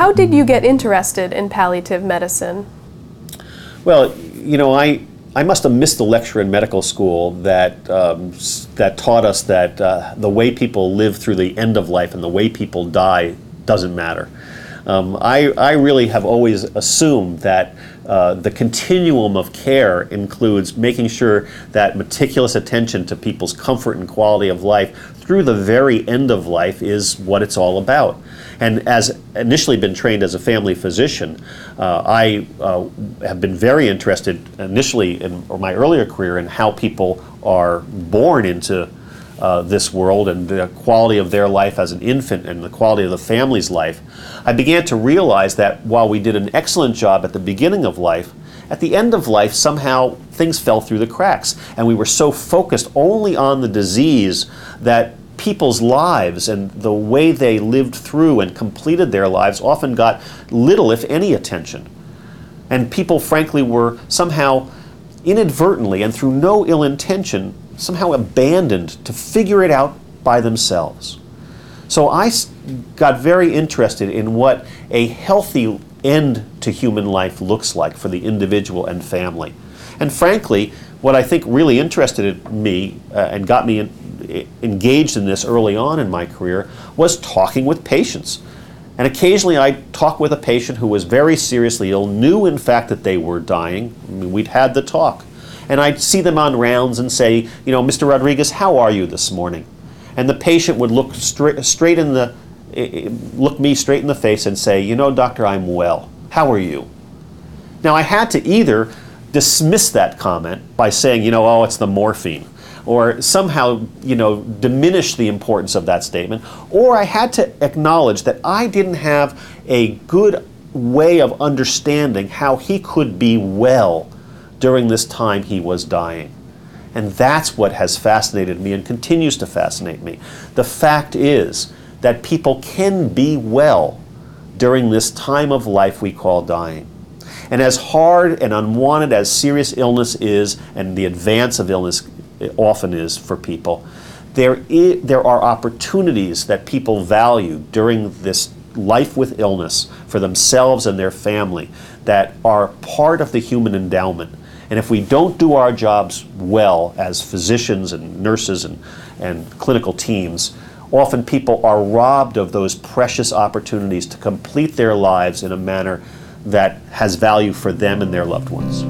how did you get interested in palliative medicine? Well, you know, I I must have missed a lecture in medical school that um, that taught us that uh, the way people live through the end of life and the way people die doesn't matter. Um, I, I really have always assumed that uh, the continuum of care includes making sure that meticulous attention to people's comfort and quality of life through the very end of life is what it's all about. And as initially been trained as a family physician, uh, I uh, have been very interested initially in my earlier career in how people are born into uh, this world and the quality of their life as an infant and the quality of the family's life, I began to realize that while we did an excellent job at the beginning of life, at the end of life, somehow things fell through the cracks. And we were so focused only on the disease that people's lives and the way they lived through and completed their lives often got little, if any, attention. And people, frankly, were somehow inadvertently and through no ill intention somehow abandoned to figure it out by themselves. So I got very interested in what a healthy end to human life looks like for the individual and family. And frankly, what I think really interested me uh, and got me in, engaged in this early on in my career was talking with patients. And occasionally I'd talk with a patient who was very seriously ill, knew in fact that they were dying. I mean, we'd had the talk and I'd see them on rounds and say, you know, Mr. Rodriguez, how are you this morning? And the patient would look straight, in the, look me straight in the face and say, you know, doctor, I'm well. How are you? Now I had to either dismiss that comment by saying, you know, oh, it's the morphine, or somehow, you know, diminish the importance of that statement, or I had to acknowledge that I didn't have a good way of understanding how he could be well during this time he was dying. And that's what has fascinated me and continues to fascinate me. The fact is that people can be well during this time of life we call dying. And as hard and unwanted as serious illness is, and the advance of illness often is for people, there, is, there are opportunities that people value during this life with illness for themselves and their family that are part of the human endowment and if we don't do our jobs well as physicians and nurses and, and clinical teams, often people are robbed of those precious opportunities to complete their lives in a manner that has value for them and their loved ones.